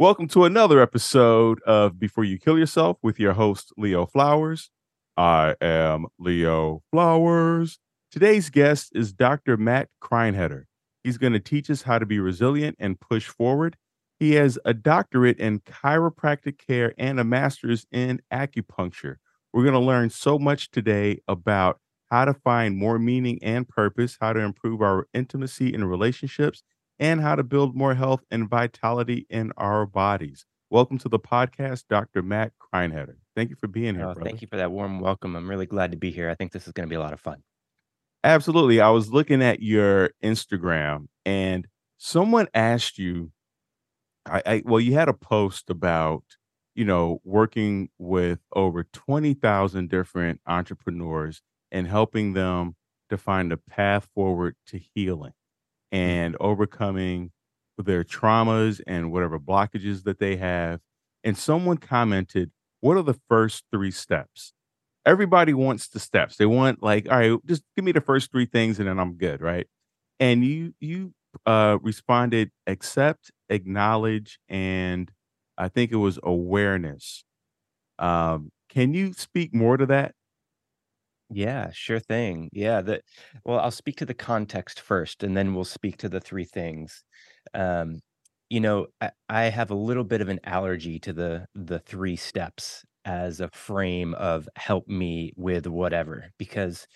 Welcome to another episode of Before You Kill Yourself with your host, Leo Flowers. I am Leo Flowers. Today's guest is Dr. Matt Kreinheder. He's going to teach us how to be resilient and push forward. He has a doctorate in chiropractic care and a master's in acupuncture. We're going to learn so much today about how to find more meaning and purpose, how to improve our intimacy in relationships, and how to build more health and vitality in our bodies. Welcome to the podcast, Dr. Matt Kreinheder. Thank you for being here. Oh, brother. thank you for that warm welcome. I'm really glad to be here. I think this is going to be a lot of fun. Absolutely. I was looking at your Instagram and someone asked you, I, I well, you had a post about, you know, working with over 20,000 different entrepreneurs and helping them to find a path forward to healing and overcoming their traumas and whatever blockages that they have. And someone commented, What are the first three steps? Everybody wants the steps. They want like, all right, just give me the first three things and then I'm good, right? And you you uh responded accept, acknowledge, and I think it was awareness. Um, can you speak more to that? Yeah, sure thing. Yeah, that well, I'll speak to the context first, and then we'll speak to the three things. Um, you know, I, I have a little bit of an allergy to the the three steps as a frame of help me with whatever, because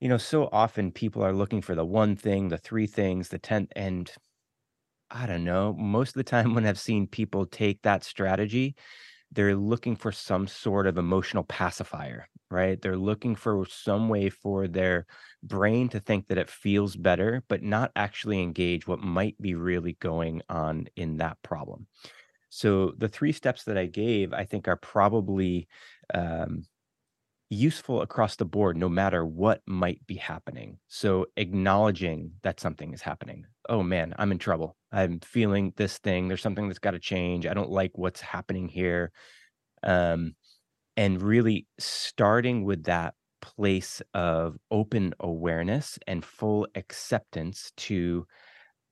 you know, so often people are looking for the one thing, the three things, the ten, and I don't know. Most of the time, when I've seen people take that strategy, they're looking for some sort of emotional pacifier, right? They're looking for some way for their brain to think that it feels better, but not actually engage what might be really going on in that problem. So the three steps that I gave, I think, are probably um, useful across the board, no matter what might be happening. So acknowledging that something is happening. Oh man, I'm in trouble. I'm feeling this thing. There's something that's got to change. I don't like what's happening here um, and really starting with that place of open awareness and full acceptance to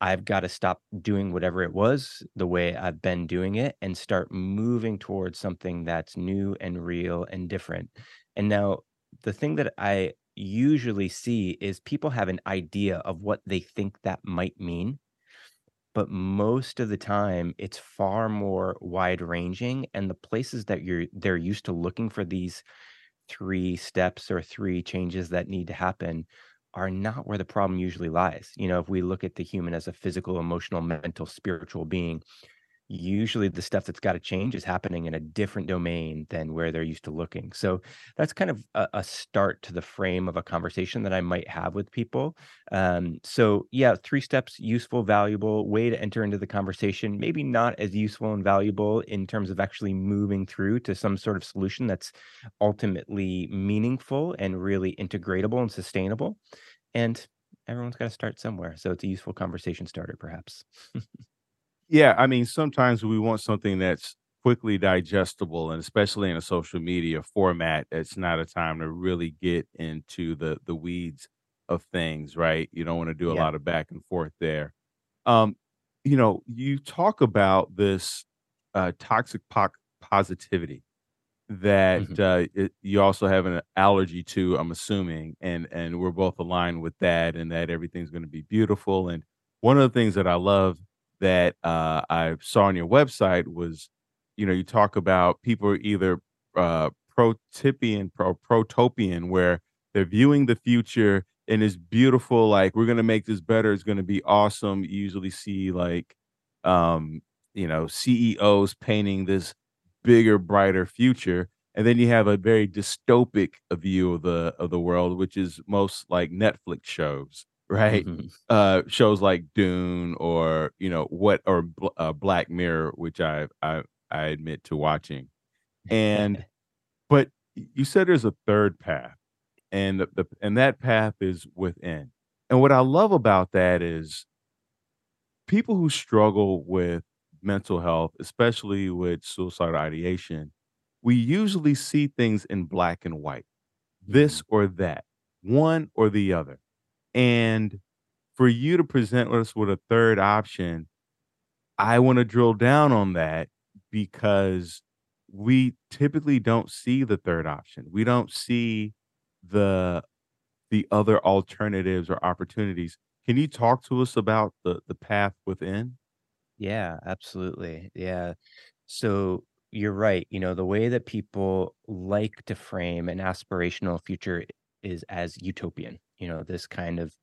I've got to stop doing whatever it was the way I've been doing it and start moving towards something that's new and real and different. And now the thing that I usually see is people have an idea of what they think that might mean but most of the time it's far more wide ranging and the places that you're they're used to looking for these three steps or three changes that need to happen are not where the problem usually lies. You know if we look at the human as a physical emotional mental spiritual being usually the stuff that's got to change is happening in a different domain than where they're used to looking. So that's kind of a, a start to the frame of a conversation that I might have with people. Um, so yeah, three steps, useful, valuable way to enter into the conversation. Maybe not as useful and valuable in terms of actually moving through to some sort of solution that's ultimately meaningful and really integratable and sustainable. And everyone's got to start somewhere. So it's a useful conversation starter, perhaps. Yeah, I mean, sometimes we want something that's quickly digestible, and especially in a social media format, it's not a time to really get into the the weeds of things, right? You don't want to do a yeah. lot of back and forth there. Um, you know, you talk about this uh, toxic po- positivity that Mhm. uh, it, you also have an allergy to. I'm assuming, and and we're both aligned with that, and that everything's going to be beautiful. And one of the things that I love that uh, I saw on your website was, you know, you talk about people are either uh, protopian, pro protopian, where they're viewing the future and it's beautiful, like we're gonna make this better, it's gonna be awesome. You usually see like, um, you know, CEOs painting this bigger, brighter future, and then you have a very dystopic view of the of the world, which is most like Netflix shows, right? Mhm. uh shows like Dune or you know what or uh, Black Mirror, which I I I admit to watching. And but you said there's a third path, and the, the and that path is within. And what I love about that is people who struggle with mental health, especially with suicidal ideation, we usually see things in black and white, this Mhm. or that, one or the other. And for you to present us with a third option I wanna drill down on that because we typically don't see the 3rd option. We don't see the the other alternatives or opportunities. Can you talk to us about the the path within? Yeah, absolutely. Yeah. So you're right. You know, the way that people like to frame an aspirational future is as utopian. You know, this kind of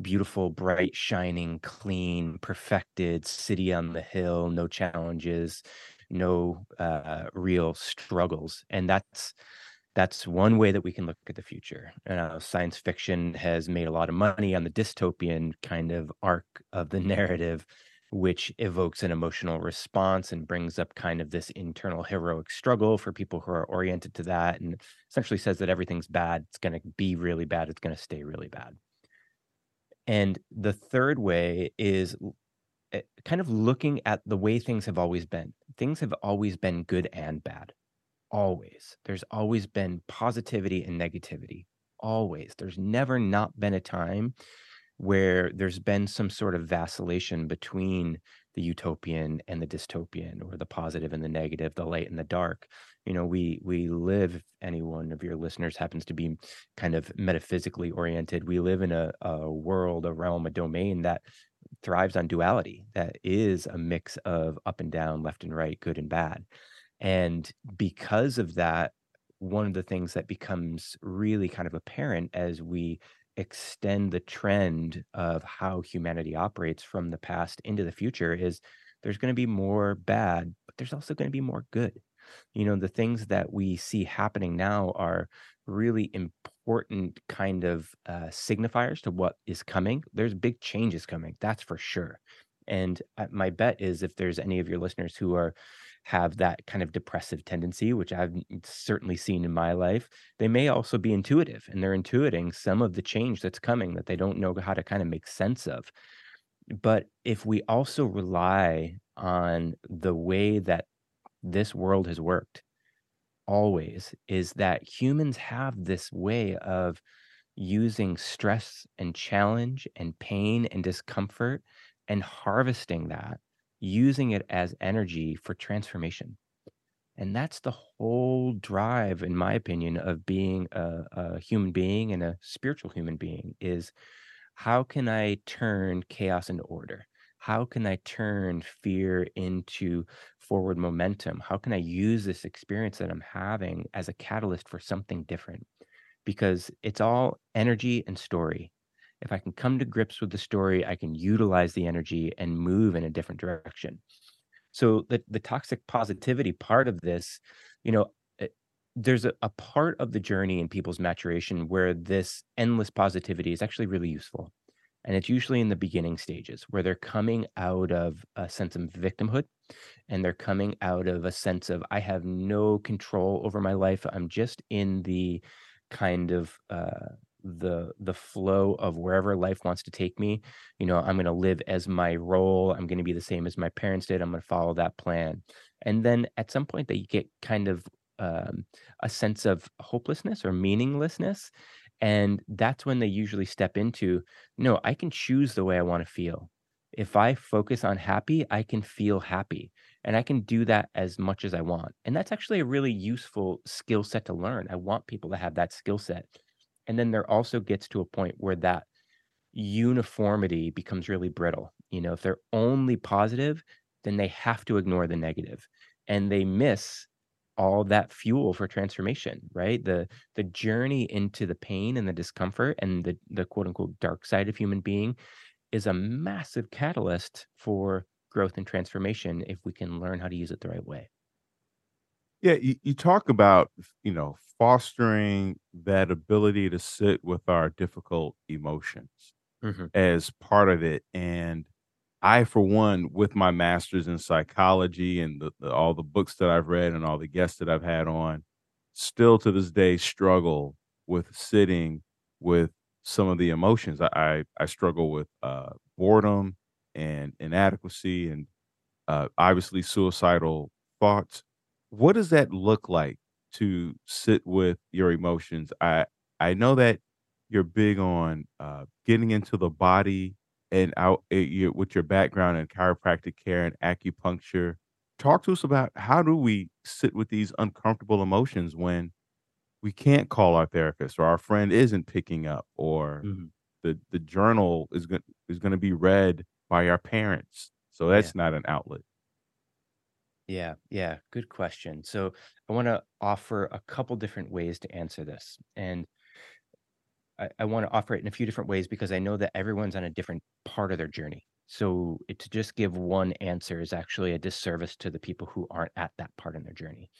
beautiful, bright, shining, clean, perfected city on the hill, no challenges, no uh, real struggles. And that's that's one way that we can look at the future. Uh, science fiction has made a lot of money on the dystopian kind of arc of the narrative, which evokes an emotional response and brings up kind of this internal heroic struggle for people who are oriented to that, and essentially says that everything's bad. It's going to be really bad. It's going to stay really bad. And the third way is eh, kind of looking at the way things have always been. Things have always been good and bad Always. There's always been positivity and negativity. Always. There's never not been a time where there's been some sort of vacillation between the utopian and the dystopian or the positive and the negative, the light and the dark. You know, we we live, if any one of your listeners happens to be kind of metaphysically oriented, we live in a, a world, a realm, a domain that thrives on duality, that is a mix of up and down, left and right, good and bad and because of that, one of the things that becomes really kind of apparent as we extend the trend of how humanity operates from the past into the future is there's going to be more bad, but there's also going to be more good. You know, the things that we see happening now are really important kind of uh, signifiers to what is coming. There's big changes coming, that's for sure. And uh, my bet is if there's any of your listeners who are have that kind of depressive tendency, which I've certainly seen in my life, they may also be intuitive and they're intuiting some of the change that's coming that they don't know how to kind of make sense of. But if we also rely on the way that this world has worked always, is that humans have this way of using stress and challenge and pain and discomfort and harvesting that using it as energy for transformation. And that's the whole drive, in my opinion, of being a, a human being and a spiritual human being is how can I turn chaos into order? How can I turn fear into forward momentum? How can I use this experience that I'm having as a catalyst for something different? Because it's all energy and story if I can come to grips with the story, I can utilize the energy and move in a different direction. So the the toxic positivity part of this, you know, eh, there's a, a part of the journey in people's maturation where this endless positivity is actually really useful. And it's usually in the beginning stages where they're coming out of a sense of victimhood and they're coming out of a sense of, I have no control over my life. I'm just in the kind of uh, the the flow of wherever life wants to take me you know i'm going to live as my role i'm going to be the same as my parents did i'm going to follow that plan. And then at some point they get kind of um, a sense of hopelessness or meaninglessness and that's when they usually step into no i can choose the way i want to feel. If i focus on happy i can feel happy and i can do that as much as i want. And that's actually a really useful skill set to learn i want people to have that skill set and then there also gets to a point where that uniformity becomes really brittle. You know, if they're only positive, then they have to ignore the negative and they miss all that fuel for transformation, right? The the journey into the pain and the discomfort and the the quote unquote dark side of human being is a massive catalyst for growth and transformation if we can learn how to use it the right way. Yeah, you, you talk about, you know, fostering that ability to sit with our difficult emotions Mhm. as part of it. And I, for one, with my master's in psychology and the, the, all the books that I've read and all the guests that I've had on, still to this day struggle with sitting with some of the emotions. I I, I struggle with uh, boredom and inadequacy and uh, obviously suicidal thoughts. What does that look like to sit with your emotions? I I know that you're big on uh, getting into the body and out eh, you with your background in chiropractic care and acupuncture, talk to us about how do we sit with these uncomfortable emotions when we can't call our therapist or our friend isn't picking up or Mhm. the the journal is going is going to be read by our parents. So Yeah. that's not an outlet. Yeah, yeah, good question. So I want to offer a couple different ways to answer this. And I, I want to offer it in a few different ways because I know that everyone's on a different part of their journey. So it, to just give one answer is actually a disservice to the people who aren't at that part in their journey.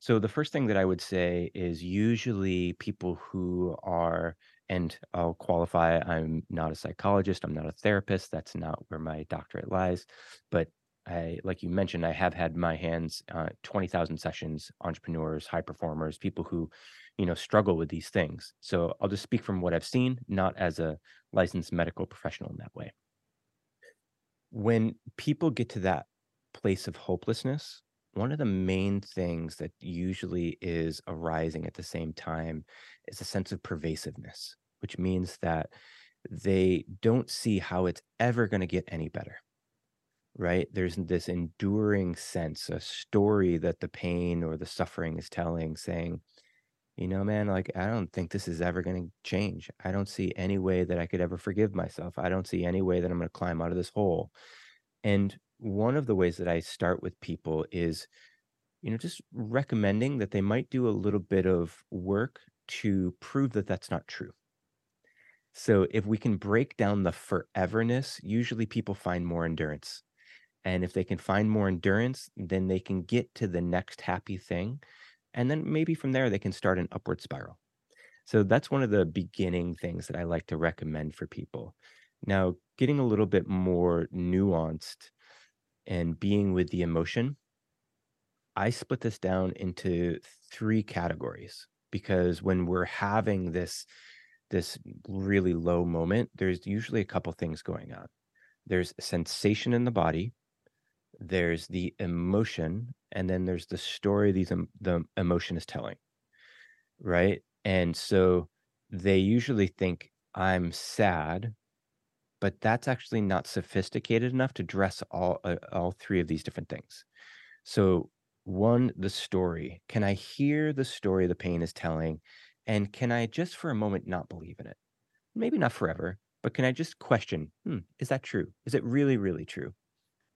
So the first thing that I would say is usually people who are, and I'll qualify, I'm not a psychologist, I'm not a therapist, that's not where my doctorate lies. But I, like you mentioned, I have had my hands uh, 20,000 sessions, entrepreneurs, high performers, people who, you know, struggle with these things. So I'll just speak from what I've seen, not as a licensed medical professional in that way. When people get to that place of hopelessness, one of the main things that usually is arising at the same time is a sense of pervasiveness, which means that they don't see how it's ever going to get any better, right? There's this enduring sense, a story that the pain or the suffering is telling, saying, you know, man, like, I don't think this is ever going to change. I don't see any way that I could ever forgive myself. I don't see any way that I'm going to climb out of this hole and one of the ways that I start with people is, you know, just recommending that they might do a little bit of work to prove that that's not true. So if we can break down the foreverness, usually people find more endurance. And if they can find more endurance, then they can get to the next happy thing. And then maybe from there, they can start an upward spiral. So that's one of the beginning things that I like to recommend for people. Now, getting a little bit more nuanced and being with the emotion, I split this down into three categories because when we're having this this really low moment, there's usually a couple things going on. There's sensation in the body, there's the emotion, and then there's the story these em- the emotion is telling, right? And so they usually think I'm sad but that's actually not sophisticated enough to dress all uh, all three of these different things. So, one, the story. Can I hear the story the pain is telling? And can I just for a moment not believe in it? Maybe not forever, but can I just question, hmm, is that true? Is it really, really true?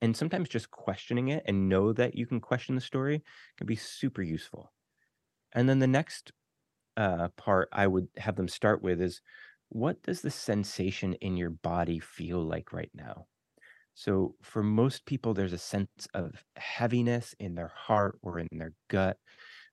And sometimes just questioning it and know that you can question the story can be super useful. And then the next uh, part I would have them start with is what does the sensation in your body feel like right now? So, for most people, there's a sense of heaviness in their heart or in their gut.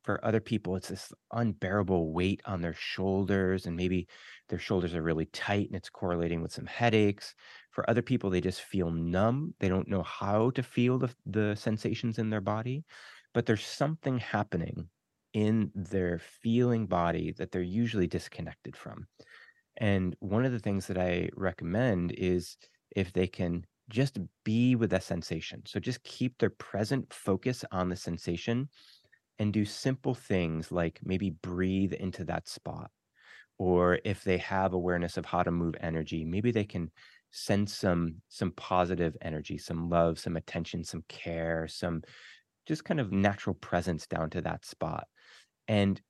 For other people, it's this unbearable weight on their shoulders, and maybe their shoulders are really tight and it's correlating with some headaches. For other people, they just feel numb. They don't know how to feel the, the sensations in their body, but there's something happening in their feeling body that they're usually disconnected from. And one of the things that I recommend is if they can just be with that sensation. So just keep their present focus on the sensation and do simple things like maybe breathe into that spot. Or if they have awareness of how to move energy, maybe they can send some some positive energy, some love, some attention, some care, some just kind of natural presence down to that spot. And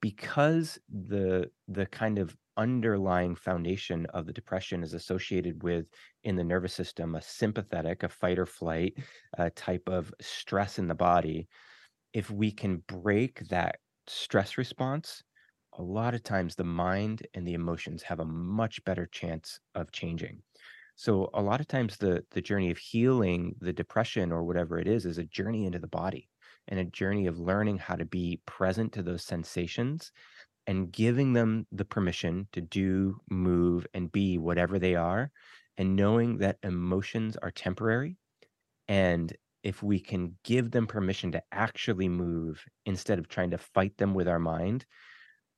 because the the kind of underlying foundation of the depression is associated with in the nervous system a sympathetic a fight or flight uh, type of stress in the body if we can break that stress response a lot of times the mind and the emotions have a much better chance of changing so a lot of times the the journey of healing the depression or whatever it is is a journey into the body and a journey of learning how to be present to those sensations and giving them the permission to do, move, and be whatever they are, and knowing that emotions are temporary. And if we can give them permission to actually move instead of trying to fight them with our mind,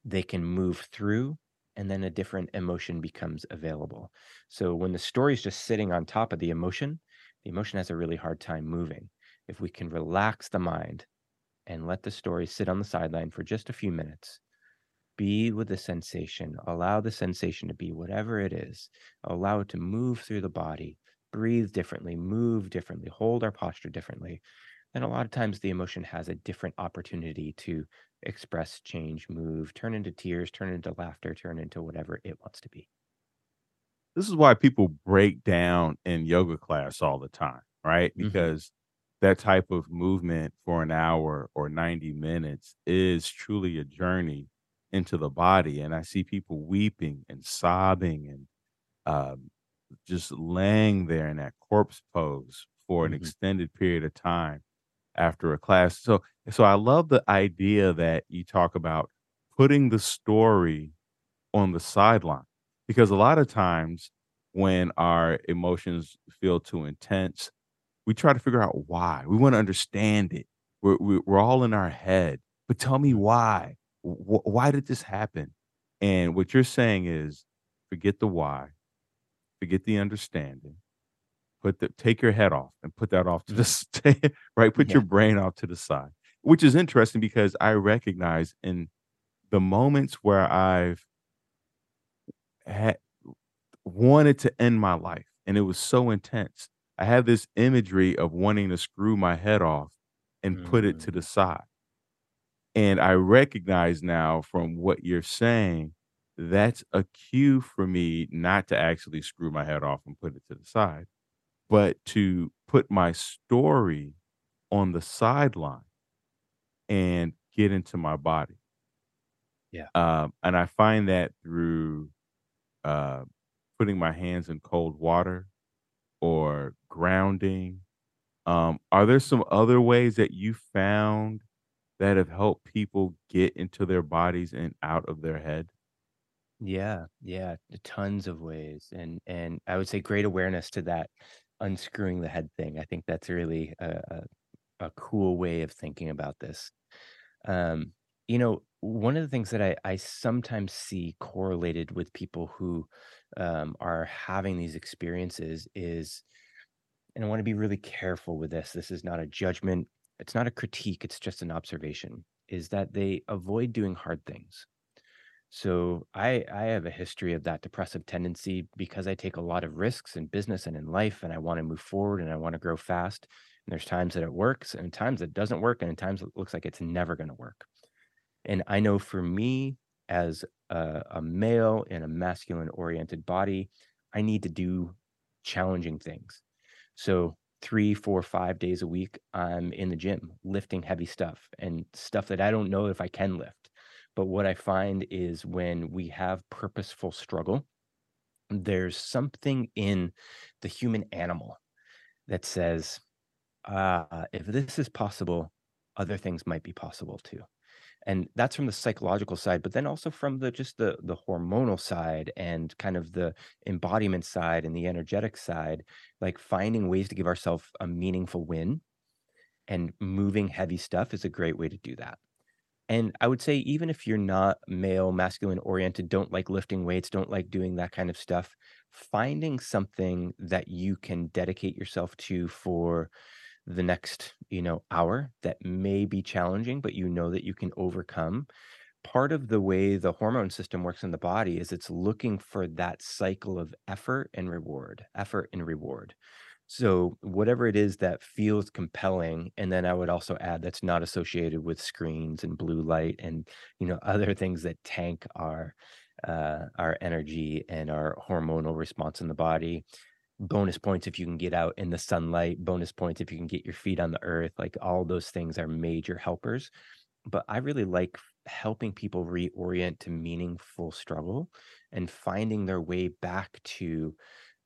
they can move through and then a different emotion becomes available. So when the story is just sitting on top of the emotion, the emotion has a really hard time moving. If we can relax the mind and let the story sit on the sideline for just a few minutes, be with the sensation, allow the sensation to be whatever it is, allow it to move through the body, breathe differently, move differently, hold our posture differently. And a lot of times the emotion has a different opportunity to express, change, move, turn into tears, turn into laughter, turn into whatever it wants to be. This is why people break down in yoga class all the time, right? Mhm. Because that type of movement for an hour or 90 minutes is truly a journey into the body. And I see people weeping and sobbing and um, just laying there in that corpse pose for an Mhm. extended period of time after a class. So, so I love the idea that you talk about putting the story on the sideline because a lot of times when our emotions feel too intense, we try to figure out why. We want to understand it. We're, we're, all in our head, but tell me why. Wh- why did this happen? And what you're saying is forget the why, forget the understanding, put the take your head off and put that off to the right. Put your brain off to the side, which is interesting because I recognize in the moments where I've had wanted to end my life and it was so intense. I have this imagery of wanting to screw my head off and put it to Mm. the side. And I recognize now from what you're saying, that's a cue for me not to actually screw my head off and put it to the side, but to put my story on the sideline and get into my body. Yeah. Um, and I find that through uh, putting my hands in cold water or grounding. Um, are there some other ways that you found that have helped people get into their bodies and out of their head? Yeah, yeah, tons of ways, and and I would say great awareness to that unscrewing the head thing. I think that's really a a a cool way of thinking about this. Um, you know, one of the things that I I sometimes see correlated with people who, um, are having these experiences is and I wanna be really careful with this, this is not a judgment, it's not a critique, it's just an observation, is that they avoid doing hard things. So I I have a history of that depressive tendency because I take a lot of risks in business and in life, and I want to move forward and I want to grow fast. And there's times that it works, and times it doesn't work, and times it looks like it's never going to work. And I know for me, as a, a male in a masculine oriented body, I need to do challenging things. So three, four, five days a week, I'm in the gym lifting heavy stuff and stuff that I don't know if I can lift. But what I find is when we have purposeful struggle, there's something in the human animal that says, ah, if this is possible, other things might be possible too. And that's from the psychological side but then also from the just the the hormonal side and kind of the embodiment side and the energetic side like finding ways to give ourselves a meaningful win and moving heavy stuff is a great way to do that and i would say even if you're not male masculine oriented don't like lifting weights don't like doing that kind of stuff finding something that you can dedicate yourself to for the next, you know, hour that may be challenging, but you know that you can overcome. Part of the way the hormone system works in the body is it's looking for that cycle of effort and reward, effort and reward. So, whatever it is that feels compelling, and then I would also add that's not associated with screens and blue light and you know other things that tank our uh, our energy and our hormonal response in the body bonus points if you can get out in the sunlight, bonus points if you can get your feet on the earth, like all those things are major helpers. But I really like helping people reorient to meaningful struggle and finding their way back to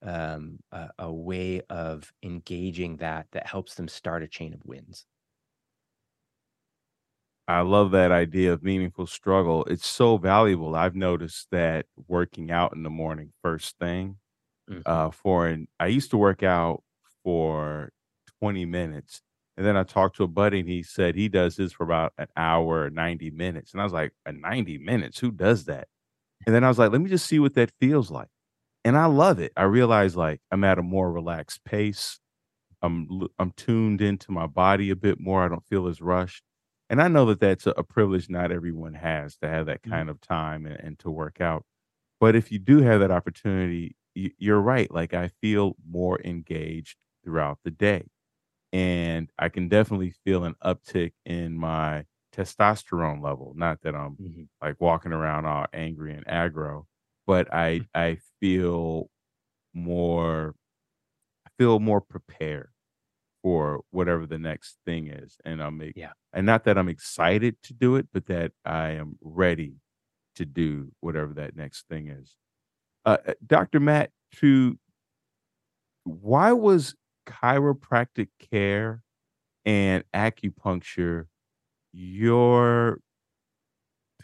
um, a, a way of engaging that that helps them start a chain of wins. I love that idea of meaningful struggle. It's so valuable. I've noticed that working out in the morning first thing hmm uh, for an I used to work out for 20 minutes. And then I talked to a buddy and he said he does this for about an hour, 90 minutes. And I was like, a 90 minutes? Who does that? And then I was like, let me just see what that feels like. And I love it. I realize like I'm at a more relaxed pace. I'm I'm tuned into my body a bit more. I don't feel as rushed. And I know that that's a a privilege not everyone has to have that Mhm. kind of time and and to work out. But if you do have that opportunity, y you're right, like, I feel more engaged throughout the day, and I can definitely feel an uptick in my testosterone level, not that I'm, Mhm. like, walking around all angry and aggro, but I I feel more I feel more prepared for whatever the next thing is, and I'm e Yeah. and not that I'm excited to do it, but that I am ready to do whatever that next thing is. Uh, uh, Doctor Matt, to why was chiropractic care and acupuncture your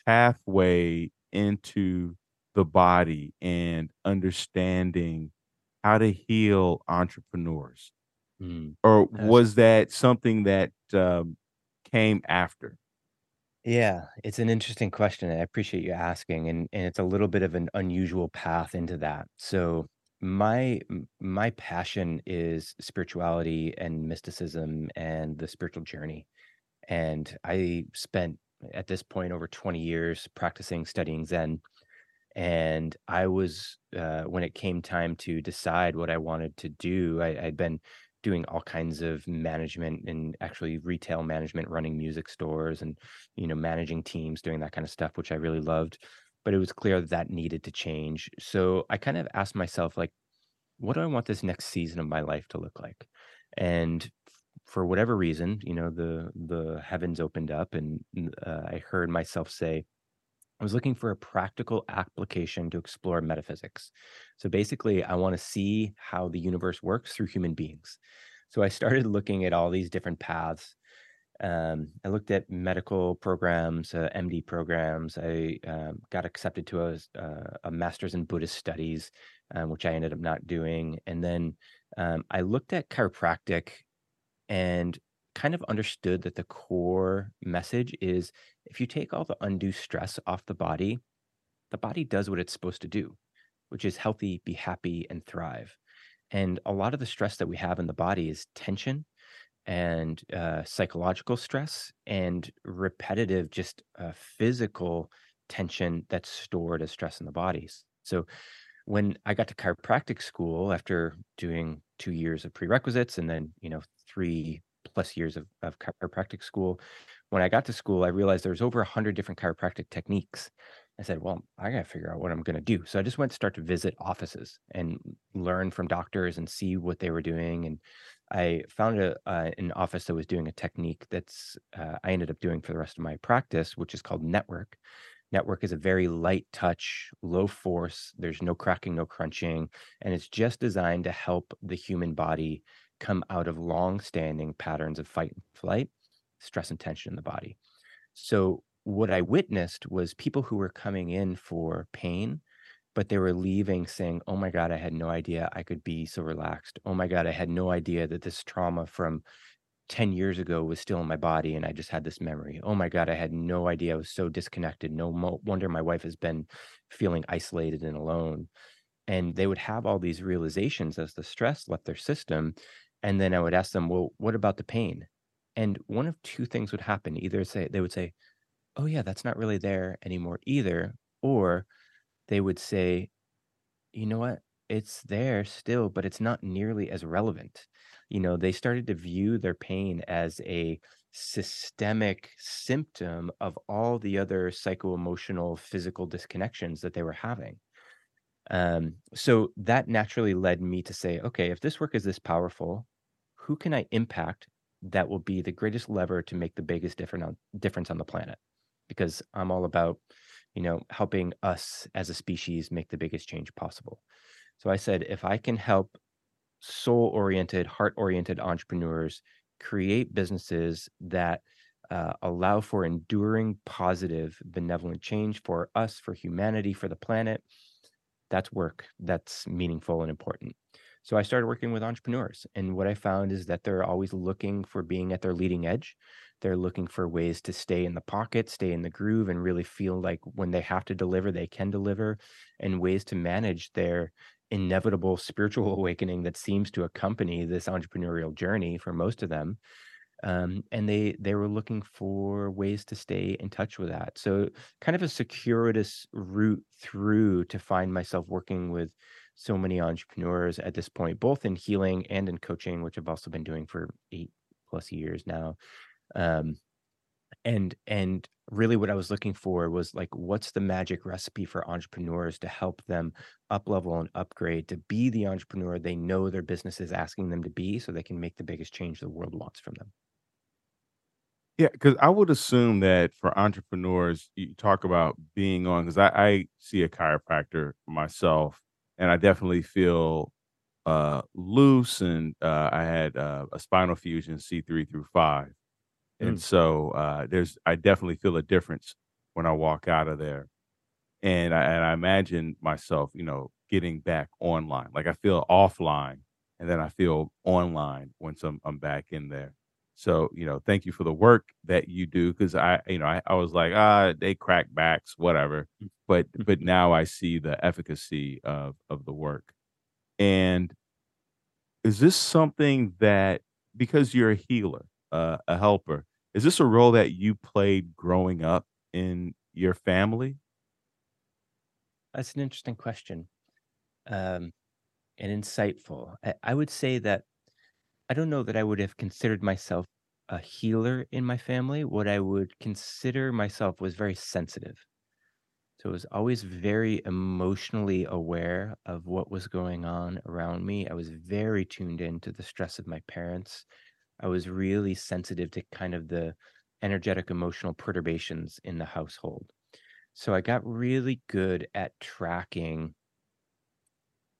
pathway into the body and understanding how to heal entrepreneurs? Mm. Or was that something that, um, came after? Yeah, it's an interesting question, and I appreciate you asking, and and it's a little bit of an unusual path into that. So my my passion is spirituality and mysticism and the spiritual journey, and I spent, at this point, over 20 years practicing, studying Zen, and I was, uh when it came time to decide what I wanted to do, I I'd been doing all kinds of management and actually retail management, running music stores and, you know, managing teams, doing that kinda stuff, which I really loved, but it was clear that that needed to change. So I kind of asked myself, like, "What do I want this next season of my life to look like?" And for whatever reason, you know, the the heavens opened up and, uh, I heard myself say, I was looking for a practical application to explore metaphysics. So basically, I wanna see how the universe works through human beings. So I started looking at all these different paths. Um, I looked at medical programs, uh, MD programs. I, um, got accepted to a uh, a master's in Buddhist studies, um, which I ended up not doing, and then, um, I looked at chiropractic and kind of understood that the core message is if you take all the undue stress off the body, the body does what it's supposed to do, which is healthy, be happy, and thrive. And a lot of the stress that we have in the body is tension and, uh, psychological stress and repetitive, just, uh, physical tension that's stored as stress in the bodies. So when I got to chiropractic school after doing 2 years of prerequisites and then, you know, 3 plus years of of chiropractic school, when I got to school, I realized there's over 100 different chiropractic techniques. I said, "Well, I gotta figure out what I'm gonna do." So I just went to start to visit offices and learn from doctors and see what they were doing, and I found a uh, an office that was doing a technique that's, uh, I ended up doing for the rest of my practice, which is called network. Network is a very light touch, low force, there's no cracking, no crunching, and it's just designed to help the human body come out of long-standing patterns of fight and flight, stress and tension in the body. So what I witnessed was people who were coming in for pain, but they were leaving saying, "Oh my god, I had no idea I could be so relaxed. Oh my god, I had no idea that this trauma from 10 years ago was still in my body and I just had this memory. Oh my god, I had no idea I was so disconnected. No mo wonder my wife has been feeling isolated and alone." And they would have all these realizations as the stress left their system, and then I would ask them, "Well, what about the pain?" And one of 2 things would happen. Either say they would say, "Oh yeah, that's not really there anymore either," or they would say, "You know what? It's there still, but it's not nearly as relevant." You know, they started to view their pain as a systemic symptom of all the other psycho-emotional, physical disconnections that they were having. Um, so that naturally led me to say, "Okay, if this work is this powerful, who can I impact that will be the greatest lever to make the biggest on difference on the planet?" Because I'm all about, you know, helping us as a species make the biggest change possible. So I said, "If I can help soul-oriented, heart-oriented entrepreneurs create businesses that, uh, allow for enduring, positive, benevolent change for us, for humanity, for the planet, that's work that's meaningful and important." So I started working with entrepreneurs, and what I found is that they're always looking for being at their leading edge. They're looking for ways to stay in the pocket, stay in the groove, and really feel like when they have to deliver, they can deliver, and ways to manage their inevitable spiritual awakening that seems to accompany this entrepreneurial journey for most of them. um, and they they were looking for ways to stay in touch with that. So kind of a circuitous route through to find myself working with so many entrepreneurs at this point, both in healing and in coaching, which I've also been doing for eight plus years now. Um, and and really what I was looking for was like, what's the magic recipe for entrepreneurs to help them up level and upgrade to be the entrepreneur they know their business is asking them to be so they can make the biggest change the world wants from them. Yeah, because I would assume that for entrepreneurs, you talk about being on because I, I see a chiropractor myself, and I definitely feel uh, loose, and uh, I had uh, a spinal fusion C three through five, and Mm, so uh, there's I definitely feel a difference when I walk out of there, and I, and I imagine myself, you know, getting back online. Like I feel offline, and then I feel online once I'm I'm back in there. So you know, thank you for the work that you do because I, you know, I, I was like, ah, they crack backs, whatever. mm, But but mhm. now I see the efficacy of of the work. And is this something that because you're a healer, uh, a helper, is this a role that you played growing up in your family? That's an interesting question, um, and insightful. I, I would say that I don't know that I would have considered myself a healer in my family. What I would consider myself was very sensitive. So I was always very emotionally aware of what was going on around me. I was very tuned in to the stress of my parents. I was really sensitive to kind of the energetic emotional perturbations in the household. So I got really good at tracking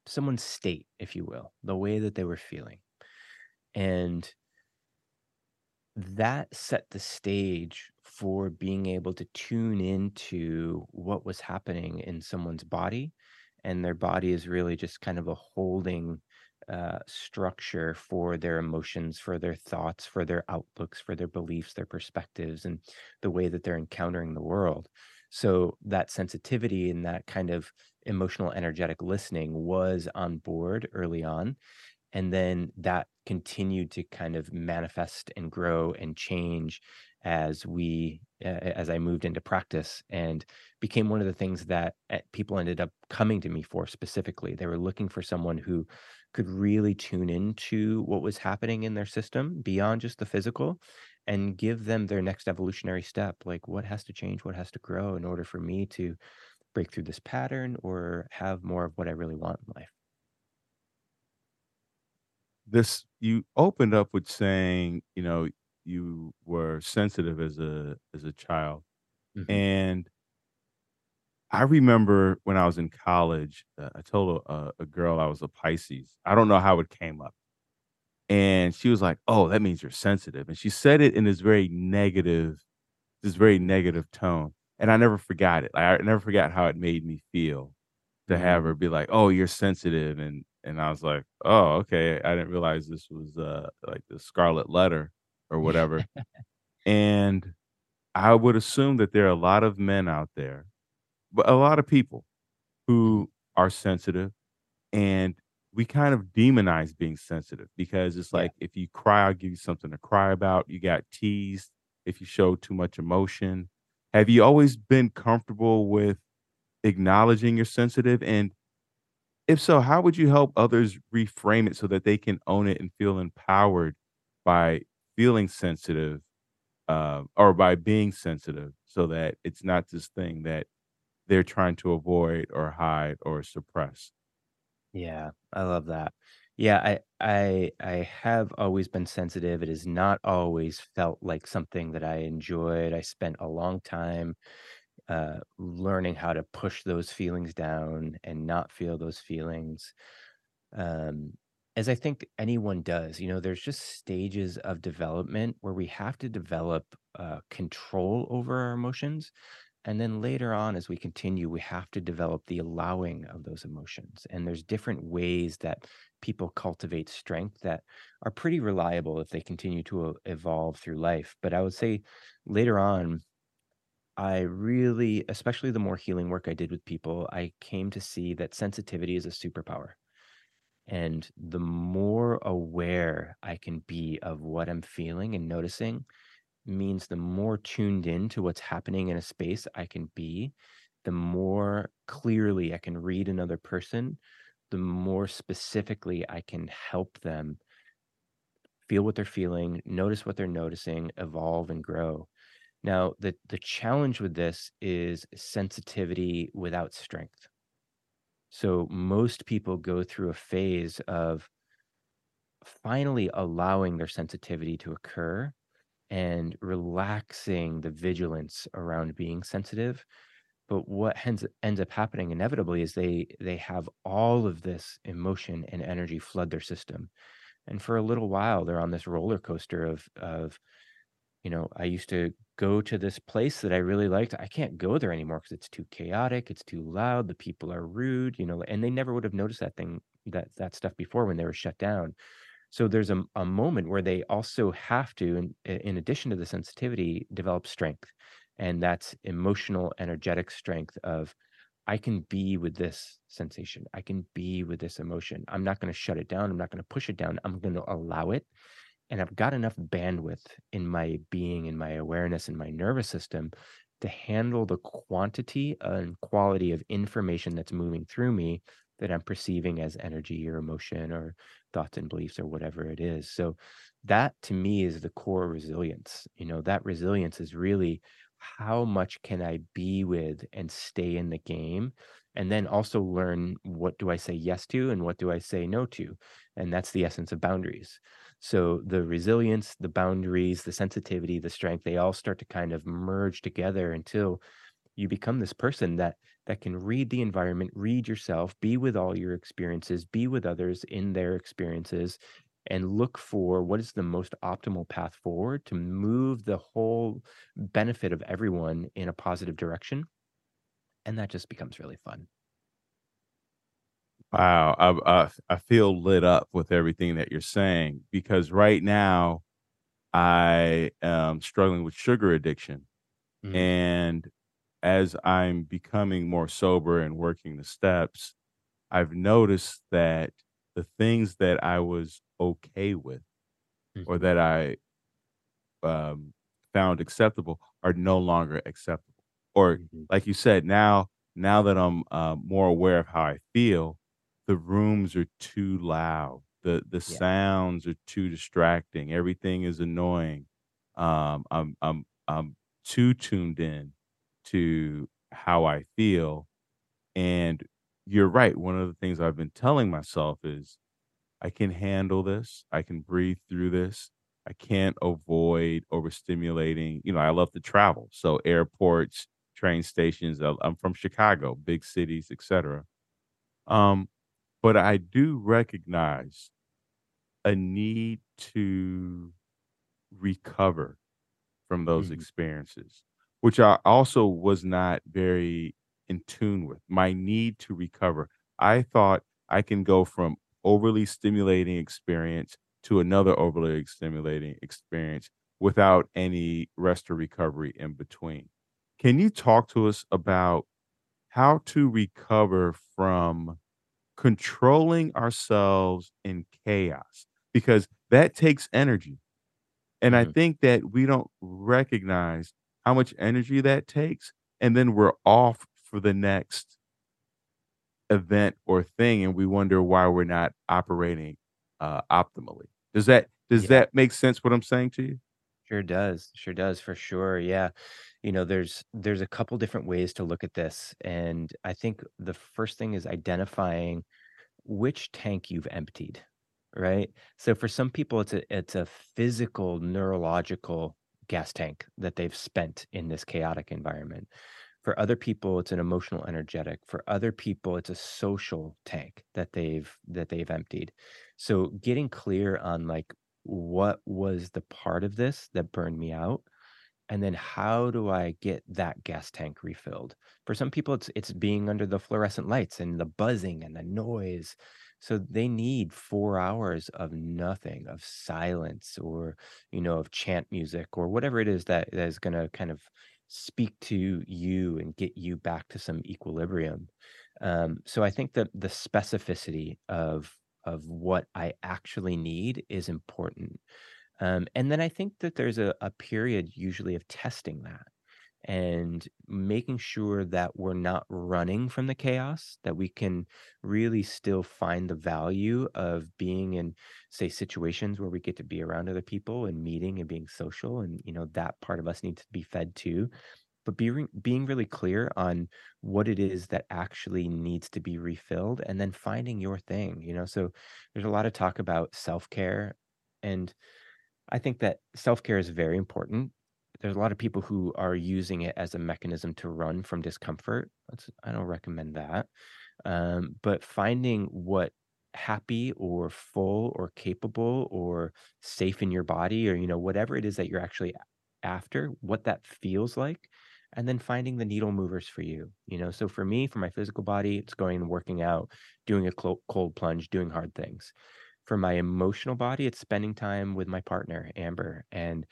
someone's state, if you will, the way that they were feeling. And that set the stage for being able to tune into what was happening in someone's body. And their body is really just kind of a holding uh, structure for their emotions, for their thoughts, for their outlooks, for their beliefs, their perspectives, and the way that they're encountering the world. So that sensitivity and that kind of emotional, energetic listening was on board early on and then that continued to kind of manifest and grow and change as we uh, as I moved into practice and became one of the things that uh, people ended up coming to me for specifically. They were looking for someone who could really tune into what was happening in their system beyond just the physical and give them their next evolutionary step like what has to change what has to grow in order for me to break through this pattern or have more of what I really want in life. This you opened up with saying, you know, you were sensitive as a as a child, Mhm. and I remember when I was in college, uh, I told a, a girl I was a Pisces. I don't know how it came up, and she was like, "Oh, that means you're sensitive," and she said it in this very negative, this very negative tone, and I never forgot it. like, I never forgot how it made me feel to have her be like, "Oh, you're sensitive," and and I was like, "Oh, okay." I didn't realize this was uh like the scarlet letter or whatever. And I would assume that there are a lot of men out there, but a lot of people who are sensitive and we kind of demonize being sensitive because it's Yeah. like if you cry, I'll give you something to cry about. You got teased if you show too much emotion. Have you always been comfortable with acknowledging you're sensitive? And If so, how would you help others reframe it so that they can own it and feel empowered by feeling sensitive, uh, or by being sensitive so that it's not this thing that they're trying to avoid or hide or suppress? Yeah, I love that. Yeah, I I I have always been sensitive. It has not always felt like something that I enjoyed. I spent a long time uh, learning how to push those feelings down and not feel those feelings. Um, as I think anyone does, you know, there's just stages of development where we have to develop uh, control over our emotions and then later on, as we continue, we have to develop the allowing of those emotions. And there's different ways that people cultivate strength that are pretty reliable if they continue to e- evolve through life. But I would say later on, I really, especially the more healing work I did with people, I came to see that sensitivity is a superpower And the more aware I can be of what I'm feeling and noticing means the more tuned in to what's happening in a space I can be, the more clearly I can read another person, the more specifically I can help them feel what they're feeling, notice what they're noticing, evolve and grow. Now, the the challenge with this is sensitivity without strength. So most people go through a phase of finally allowing their sensitivity to occur and relaxing the vigilance around being sensitive. But what ends ends up happening inevitably is they they have all of this emotion and energy flood their system. And for a little while, they're on this roller coaster of of you know, I used to go to this place that I really liked. I can't go there anymore because it's too chaotic, it's too loud, the people are rude, you know, and they never would have noticed that thing that that stuff before when they were shut down. So there's a, a moment where they also have to, in, in addition to the sensitivity, develop strength. And that's emotional, energetic strength of I can be with this sensation. I can be with this emotion. I'm not going to shut it down. I'm not going to push it down. I'm going to allow it and I've got enough bandwidth in my being, in my awareness, in my nervous system to handle the quantity and quality of information that's moving through me that I'm perceiving as energy or emotion or thoughts and beliefs or whatever it is. So that to me is the core resilience. You know, that resilience is really how much can I be with and stay in the game and then also learn what do I say yes to and what do I say no to. And that's the essence of boundaries. So the resilience, the boundaries, the sensitivity, the strength, they all start to kind of merge together until you become this person that that can read the environment, read yourself, be with all your experiences, be with others in their experiences and look for what is the most optimal path forward to move the whole benefit of everyone in a positive direction. And that just becomes really fun. Wow, I, I I feel lit up with everything that you're saying because right now I am struggling with sugar addiction, Mhm. and as I'm becoming more sober and working the steps, I've noticed that the things that I was okay with or Mhm. that I um, found acceptable are no longer acceptable. Or Mhm. like you said, now now that I'm uh, more aware of how I feel, the rooms are too loud. The the Yeah. sounds are too distracting. Everything is annoying. Um, I'm I'm I'm too tuned in to how I feel. And you're right. One of the things I've been telling myself is I can handle this. I can breathe through this. I can't avoid overstimulating. You know, I love to travel. So airports, train stations. I'm from Chicago, big cities, etc. Um, but I do recognize a need to recover from those Mhm. experiences, which I also was not very in tune with. My need to recover. I thought I can go from overly stimulating experience to another overly stimulating experience without any rest or recovery in between. Can you talk to us about how to recover from controlling ourselves in chaos? Because that takes energy and I Mhm. think that we don't recognize how much energy that takes, and then we're off for the next event or thing, and we wonder why we're not operating, uh, optimally. Does that does Yeah. that make sense what I'm saying to you? Sure does. Sure does for sure. Yeah. You know, there's there's a couple different ways to look at this. And I think the first thing is identifying which tank you've emptied, right? So for some people it's a it's a physical neurological gas tank that they've spent in this chaotic environment. For other people it's an emotional energetic. For other people it's a social tank that they've that they've emptied. So getting clear on like what was the part of this that burned me out and then how do I get that gas tank refilled? For some people, it's it's being under the fluorescent lights and the buzzing and the noise. So they need four hours of nothing, of silence, or you know, of chant music or whatever it is that, that is going to kind of speak to you and get you back to some equilibrium. Um, so I think that the specificity of of what I actually need is important. Um, and then I think that there's a, a period usually of testing that and making sure that we're not running from the chaos, that we can really still find the value of being in, say, situations where we get to be around other people and meeting and being social. And, you know, that part of us needs to be fed too. But being being really clear on what it is that actually needs to be refilled and then finding your thing, you know. So there's a lot of talk about self-care. And I think that self-care is very important there's a lot of people who are using it as a mechanism to run from discomfort. That's, I don't recommend that. Um, but finding what happy or full or capable or safe in your body or you know whatever it is that you're actually after what that feels like and then finding the needle movers for you you know so for me for my physical body it's going and working out doing a cold plunge doing hard things for my emotional body it's spending time with my partner amber and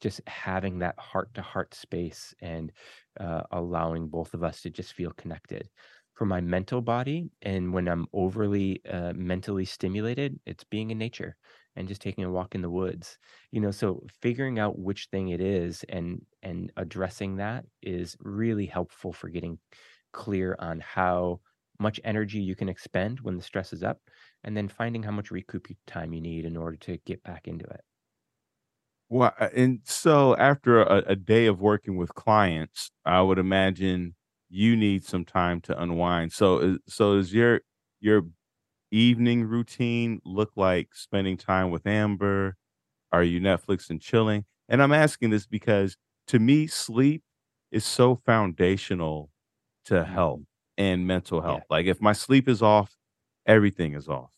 just having that heart to heart space and uh, allowing both of us to just feel connected. For my mental body, and when I'm overly uh, mentally stimulated, it's being in nature and just taking a walk in the woods. You know, so figuring out which thing it is and and addressing that is really helpful for getting clear on how much energy you can expend when the stress is up, and then finding how much recoup time you need in order to get back into it. Well, uh, and so after a, a day of working with clients, I would imagine you need some time to unwind. So, is, so is your your evening routine look like spending time with Amber? Are you Netflix and chilling? And I'm asking this because to me, sleep is so foundational to health Mhm. and mental Yeah. health. Like if my sleep is off, everything is off.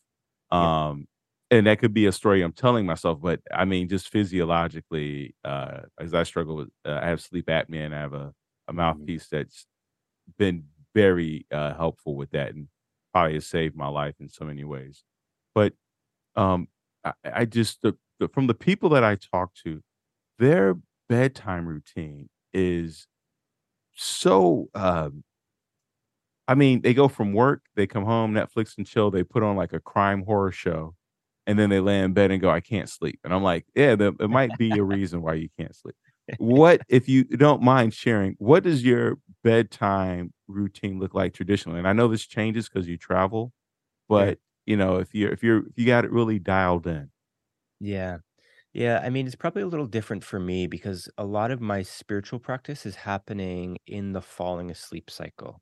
Um, and that could be a story I'm telling myself, but I mean, just physiologically, uh, as I struggle with, uh, I have sleep apnea and I have a, a Mhm. mouthpiece that's been very uh, helpful with that and probably has saved my life in so many ways. But um, I, I just, the, the, from the people that I talk to, their bedtime routine is so um, I mean, they go from work, they come home, Netflix and chill, they put on like a crime horror show, and then they lay in bed and go, "I can't sleep." And I'm like, "Yeah, there it might be a reason why you can't sleep." What if you don't mind sharing, what does your bedtime routine look like traditionally? And I know this changes because you travel, but, you know, if you're if you're if you got it really dialed in. Yeah. Yeah, I mean, it's probably a little different for me because a lot of my spiritual practice is happening in the falling asleep cycle.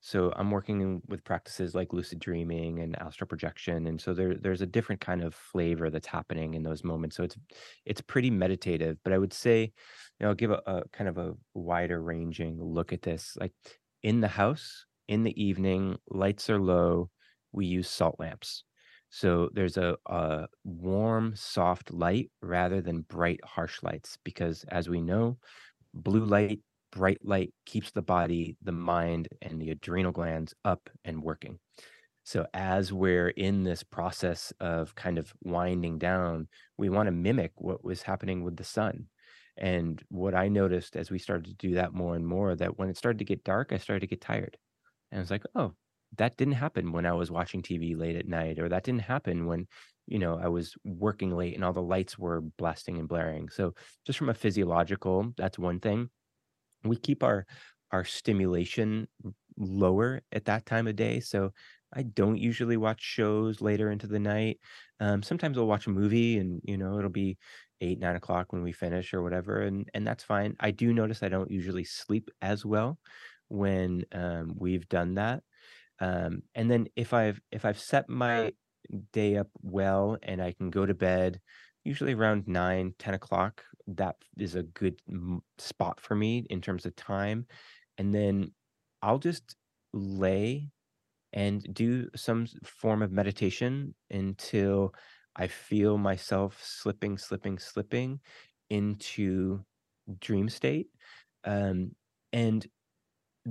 So I'm working with practices like lucid dreaming and astral projection, and so there there's a different kind of flavor that's happening in those moments. So it's it's pretty meditative, but I would say, you know, I'll give a, a kind of a wider ranging look at this. Like in the house, in the evening, lights are low. We use salt lamps. So there's a, a warm, soft light rather than bright, harsh lights, because as we know, blue light, bright light keeps the body, the mind, and the adrenal glands up and working. So as we're in this process of kind of winding down, we want to mimic what was happening with the sun. And what I noticed as we started to do that more and more, that when it started to get dark, I started to get tired. And I was like, "Oh, that didn't happen when I was watching TV late at night, or that didn't happen when, you know, I was working late and all the lights were blasting and blaring." So, just from a physiological, that's one thing. We keep our our stimulation lower at that time of day, so I don't usually watch shows later into the night. Um, sometimes I'll watch a movie and, you know, it'll be 8, 9 o'clock when we finish or whatever, and and that's fine. I do notice I don't usually sleep as well when, um, we've done that. Um, and then if I've if I've set my day up well and I can go to bed usually around 9, 10 o'clock, that is a good spot for me in terms of time, and then I'll just lay and do some form of meditation until I feel myself slipping, slipping, slipping into dream state. Um, and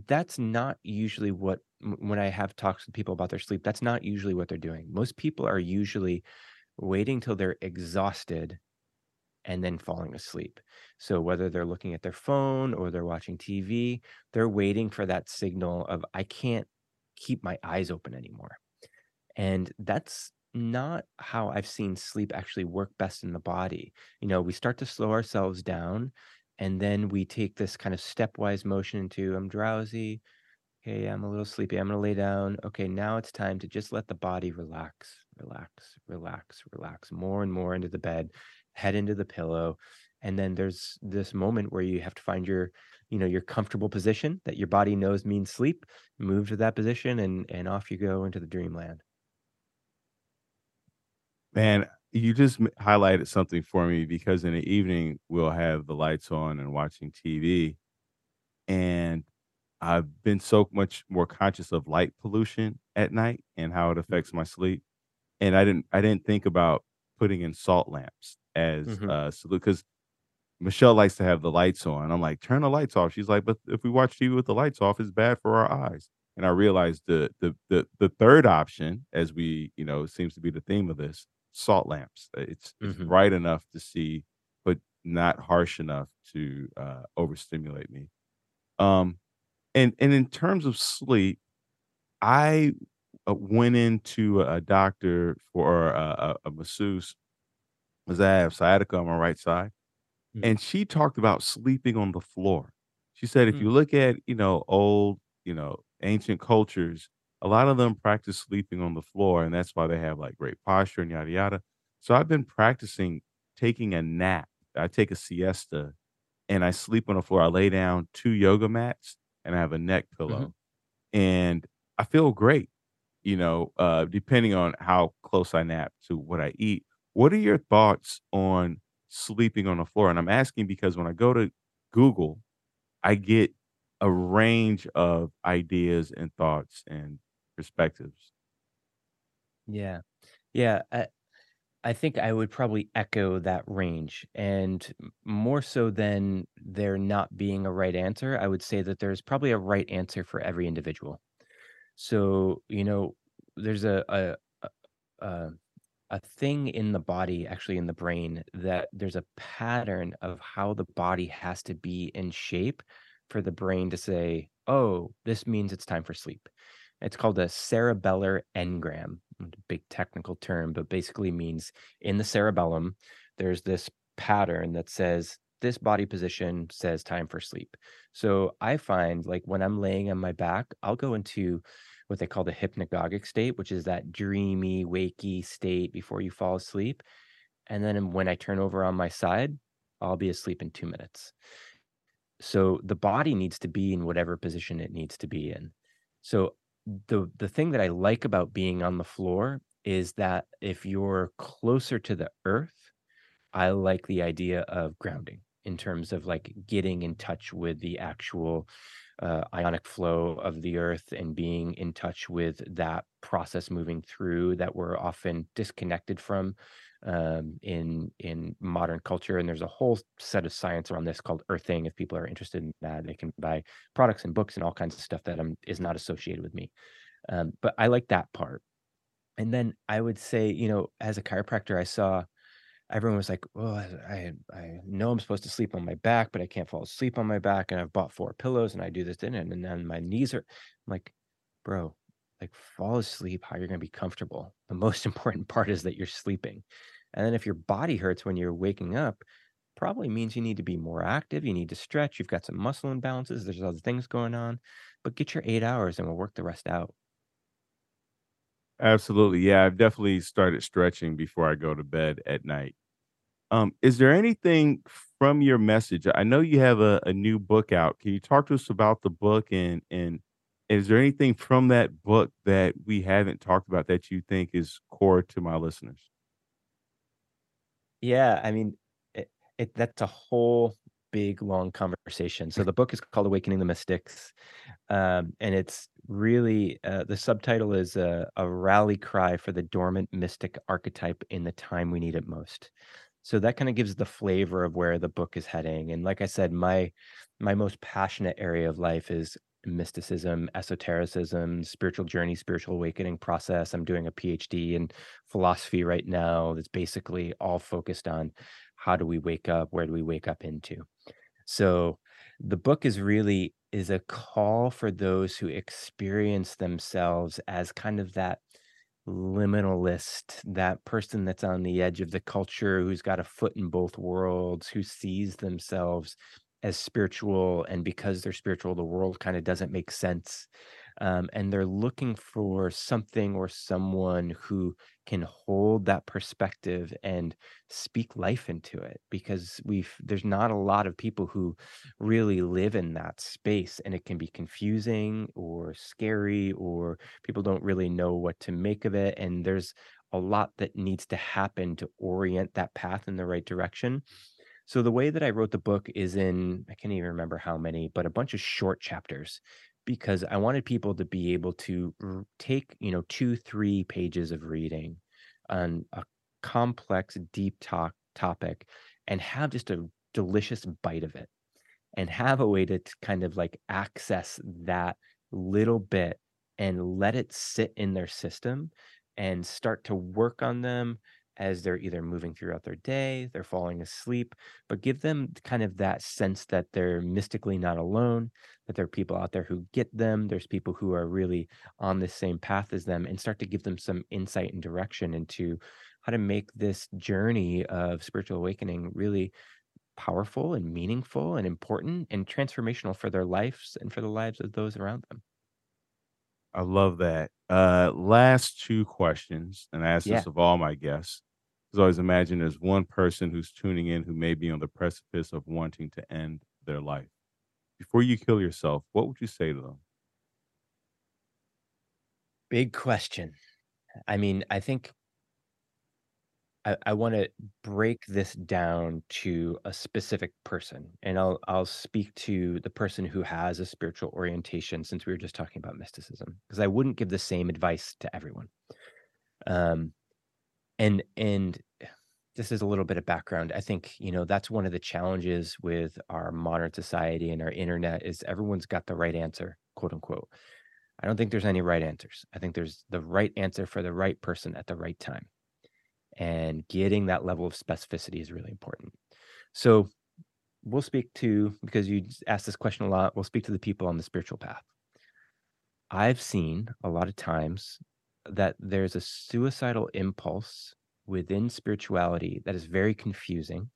that's not usually what, when I have talks with people about their sleep, that's not usually what they're doing. Most people are usually waiting till they're exhausted and then falling asleep. So whether they're looking at their phone or they're watching TV, they're waiting for that signal of, I can't keep my eyes open anymore. And that's not how I've seen sleep actually work best in the body. You know, we start to slow ourselves down and then we take this kind of stepwise motion into I'm drowsy. Okay, I'm a little sleepy. I'm going to lay down. Okay, now it's time to just let the body relax, relax, relax, relax more and more into the bed, head into the pillow. And then there's this moment where you have to find your, you know, your comfortable position that your body knows means sleep, move to that position and and off you go into the dreamland. Man, you just highlighted something for me because in the evening we'll have the lights on and watching TV, and I've been so much more conscious of light pollution at night and how it mm. affects my sleep. And I didn't I didn't think about putting in salt lamps as Mhm. uh salute because Michelle likes to have the lights on. I'm like, turn the lights off. She's like, but if we watch TV with the lights off, it's bad for our eyes. And I realized the the the the third option, as we, you know, seems to be the theme of this, salt lamps. Uh, It's it's Mhm. bright enough to see, but not harsh enough to uh overstimulate me. Um and and in terms of sleep, I uh, went into a doctor for a, a, a masseuse because I have sciatica on my right side Mm. and she talked about sleeping on the floor. She said if Mm. you look at, you know, old, you know, ancient cultures, a lot of them practice sleeping on the floor, and that's why they have like great posture and yada yada. So I've been practicing taking a nap. I take a siesta and I sleep on the floor. I lay down two yoga mats and I have a neck Mhm. pillow. And I feel great, you know, uh, depending on how close I nap to what I eat. What are your thoughts on sleeping on the floor? And I'm asking because when I go to Google, I get a range of ideas and thoughts and perspectives. Yeah. Yeah, I I think I would probably echo that range, and more so than there not being a right answer, I would say that there's probably a right answer for every individual. So, you know, there's a a a a thing in the body, actually in the brain, that there's a pattern of how the body has to be in shape for the brain to say, "Oh, this means it's time for sleep." It's called a cerebellar engram. Big technical term, but basically means in the cerebellum, there's this pattern that says this body position says time for sleep. So I find like when I'm laying on my back, I'll go into what they call the hypnagogic state, which is that dreamy, wakey state before you fall asleep. And then when I turn over on my side, I'll be asleep in two minutes. So the body needs to be in whatever position it needs to be in. So the the thing that I like about being on the floor is that if you're closer to the earth, I like the idea of grounding in terms of like getting in touch with the actual uh, ionic flow of the earth and being in touch with that process moving through that we're often disconnected from um, in in modern culture. And there's a whole set of science around this called earthing. If people are interested in that, they can buy products and books and all kinds of stuff that um, is not associated with me. Um, but I like that part. And then I would say, you know, as a chiropractor, I saw everyone was like, "Well, I I know I'm supposed to sleep on my back, but I can't fall asleep on my back, and I've bought 4 pillows, and I do this, and and then my knees are" I'm like, "Bro, like, fall asleep how you're gonna be comfortable. The most important part is that you're sleeping, and then if your body hurts when you're waking up, probably means you need to be more active, you need to stretch, you've got some muscle imbalances, there's other things going on, but get your 8 hours, and we'll work the rest out." Absolutely. Yeah, I've definitely started stretching before I go to bed at night. Um, is there anything from your message? I know you have a, a new book out. Can you talk to us about the book and and is there anything from that book that we haven't talked about that you think is core to my listeners? Yeah, I mean, it it that's a whole big, long conversation. So the book is called Awakening the Mystics, um, and it's really uh, the subtitle is a, a rally cry for the dormant mystic archetype in the time we need it most. So that kind of gives the flavor of where the book is heading. And like I said, my my most passionate area of life is mysticism, esotericism, spiritual journey, spiritual awakening process. I'm doing a PhD in philosophy right now that's basically all focused on how do we wake up? Where do we wake up into? So the book is really is a call for those who experience themselves as kind of that liminalist, that person that's on the edge of the culture, who's got a foot in both worlds, who sees themselves as spiritual, and because they're spiritual, the world kinda doesn't make sense. Um, and they're looking for something or someone who can hold that perspective and speak life into it because we've there's not a lot of people who really live in that space and it can be confusing or scary or people don't really know what to make of it and there's a lot that needs to happen to orient that path in the right direction. So the way that I wrote the book is in I can't even remember how many, but a bunch of short chapters because I wanted people to be able to take, you know, 2 3 pages of reading on a complex deep talk topic and have just a delicious bite of it and have a way to kind of like access that little bit and let it sit in their system and start to work on them as they're either moving throughout their day, they're falling asleep, but give them kind of that sense that they're mystically not alone, that there are people out there who get them, there's people who are really on the same path as them, and start to give them some insight and direction into how to make this journey of spiritual awakening really powerful and meaningful and important and transformational for their lives and for the lives of those around them. I love that. Uh, last two questions, and I ask Yeah. this of all my guests. I always imagine there's one person who's tuning in who may be on the precipice of wanting to end their life. Before you kill yourself, what would you say to them? Big question. I mean, I think I, I want to break this down to a specific person, and I'll I'll speak to the person who has a spiritual orientation, since we were just talking about mysticism, because I wouldn't give the same advice to everyone. Um, and and just as a little bit of background, I think you know that's one of the challenges with our modern society and our internet is everyone's got the right answer, quote unquote. I don't think there's any right answers. I think there's the right answer for the right person at the right time and getting that level of specificity is really important. So we'll speak to because you asked this question a lot. We'll speak to the people on the spiritual path. I've seen a lot of times that there's a suicidal impulse within spirituality that is very confusing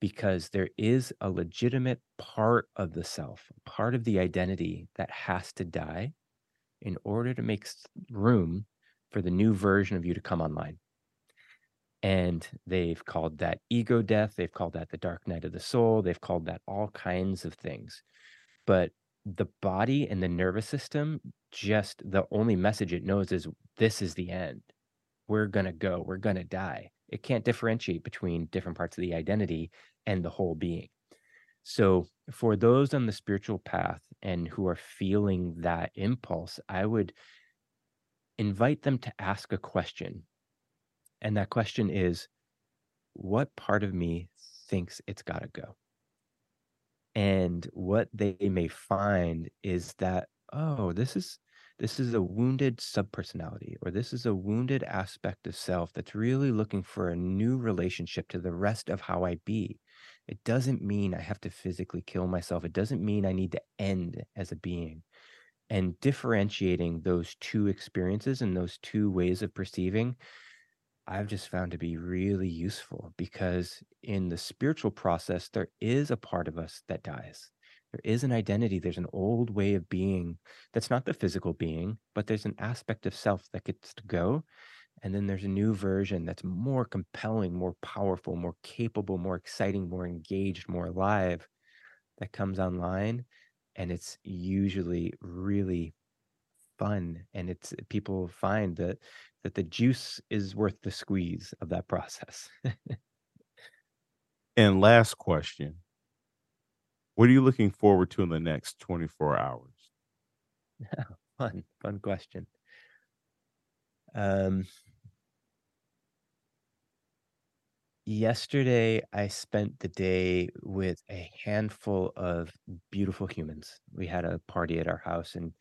because there is a legitimate part of the self, part of the identity that has to die in order to make room for the new version of you to come online. And they've called that ego death. They've called that the dark night of the soul. They've called that all kinds of things. But the body and the nervous system, just the only message it knows is this is the end. We're going to go. We're going to die. It can't differentiate between different parts of the identity and the whole being. So, for those on the spiritual path and who are feeling that impulse, I would invite them to ask a question. And that question is, what part of me thinks it's got to go? And what they may find is that, oh, this is this is a wounded subpersonality, or this is a wounded aspect of self that's really looking for a new relationship to the rest of how I be. It doesn't mean I have to physically kill myself. It doesn't mean I need to end as a being. And differentiating those two experiences and those two ways of perceiving I've just found to be really useful because in the spiritual process, there is a part of us that dies. There is an identity, there's an old way of being that's not the physical being, but there's an aspect of self that gets to go. And then there's a new version that's more compelling, more powerful, more capable, more exciting, more engaged, more alive that comes online. And it's usually really fun and it's people find that that the juice is worth the squeeze of that process. And last question What are you looking forward to in the next 24 hours? fun, fun question. Um, yesterday I spent the day with a handful of beautiful humans. We had a party at our house and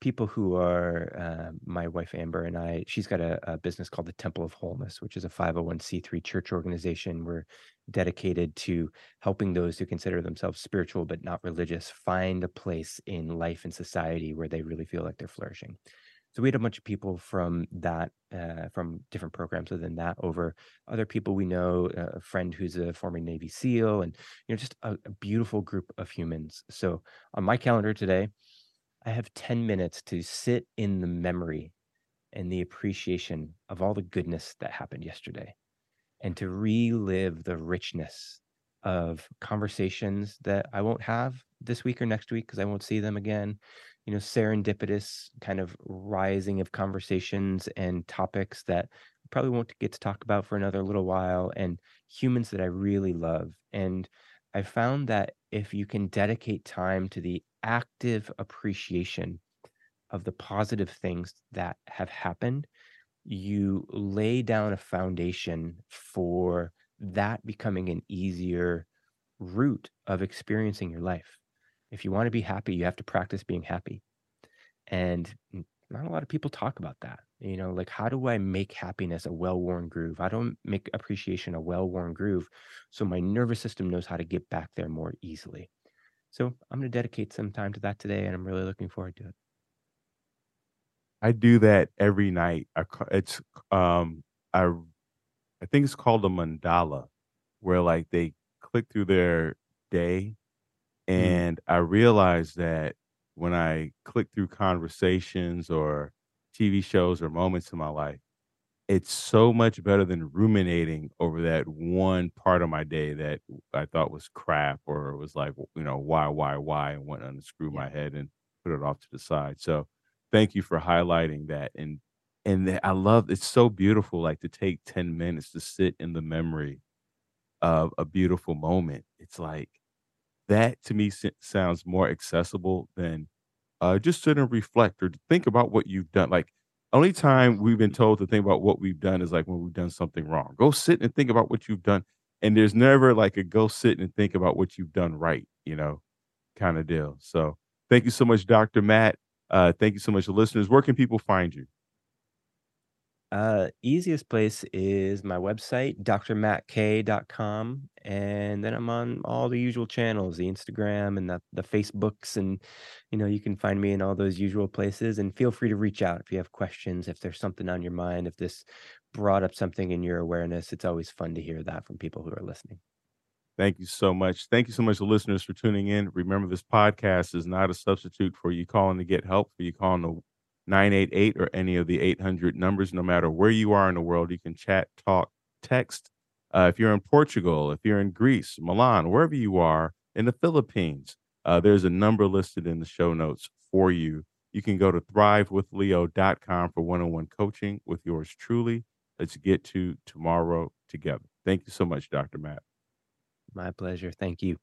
people who are uh, my wife Amber and I, she's got a, a business called the Temple of Wholeness, which is a 501c3 church organization. We're dedicated to helping those who consider themselves spiritual but not religious find a place in life and society where they really feel like they're flourishing. So we had a bunch of people from that, uh, from different programs within that over other people we know, uh, a friend who's a former Navy SEAL, and you know, just a, a beautiful group of humans. So on my calendar today, I have 10 minutes to sit in the memory and the appreciation of all the goodness that happened yesterday and to relive the richness of conversations that I won't have this week or next week because I won't see them again. You know, serendipitous kind of rising of conversations and topics that probably won't get to talk about for another little while, and humans that I really love. And I found that if you can dedicate time to the active appreciation of the positive things that have happened, you lay down a foundation for that becoming an easier route of experiencing your life. If you want to be happy, you have to practice being happy. And not a lot of people talk about that. You know, like how do I make happiness a well-worn groove? I don't make appreciation a well-worn groove so my nervous system knows how to get back there more easily? So I'm going to dedicate some time to that today, and I'm really looking forward to it. I do that every night. I it's, um, I I think it's called a mandala, where, like, they click through their day, Mm, and I realize that when I click through conversations or TV shows or moments in my life, it's so much better than ruminating over that one part of my day that I thought was crap or it was like, you know, why, why, why, and went to unscrew my head and put it off to the side. So thank you for highlighting that. And and I love it's so beautiful, like to take 10 minutes to sit in the memory of a beautiful moment. It's like that to me sounds more accessible than uh, just sit and reflect or to think about what you've done. Like, only time we've been told to think about what we've done is like when we've done something wrong. Go sit and think about what you've done. And there's never like a go sit and think about what you've done right, you know, kind of deal. So thank you so much, Dr. Matt. Uh, thank you so much, listeners. Where can people find you? Uh, easiest place is my website, drmattk.com, and then I'm on all the usual channels, the Instagram and the the Facebooks, and you know, you can find me in all those usual places. And feel free to reach out if you have questions, if there's something on your mind, if this brought up something in your awareness. It's always fun to hear that from people who are listening. Thank you so much. Thank you so much, to listeners, for tuning in. Remember, this podcast is not a substitute for you calling to get help, for you calling the 988 or any of the 800 numbers, no matter where you are in the world. You can chat, talk, text. Uh, if you're in Portugal, if you're in Greece, Milan, wherever you are, in the Philippines, uh, there's a number listed in the show notes for you. You can go to thrivewithleo.com for one on one coaching with yours truly. Let's get to tomorrow together. Thank you so much, Dr. Matt. My pleasure. Thank you.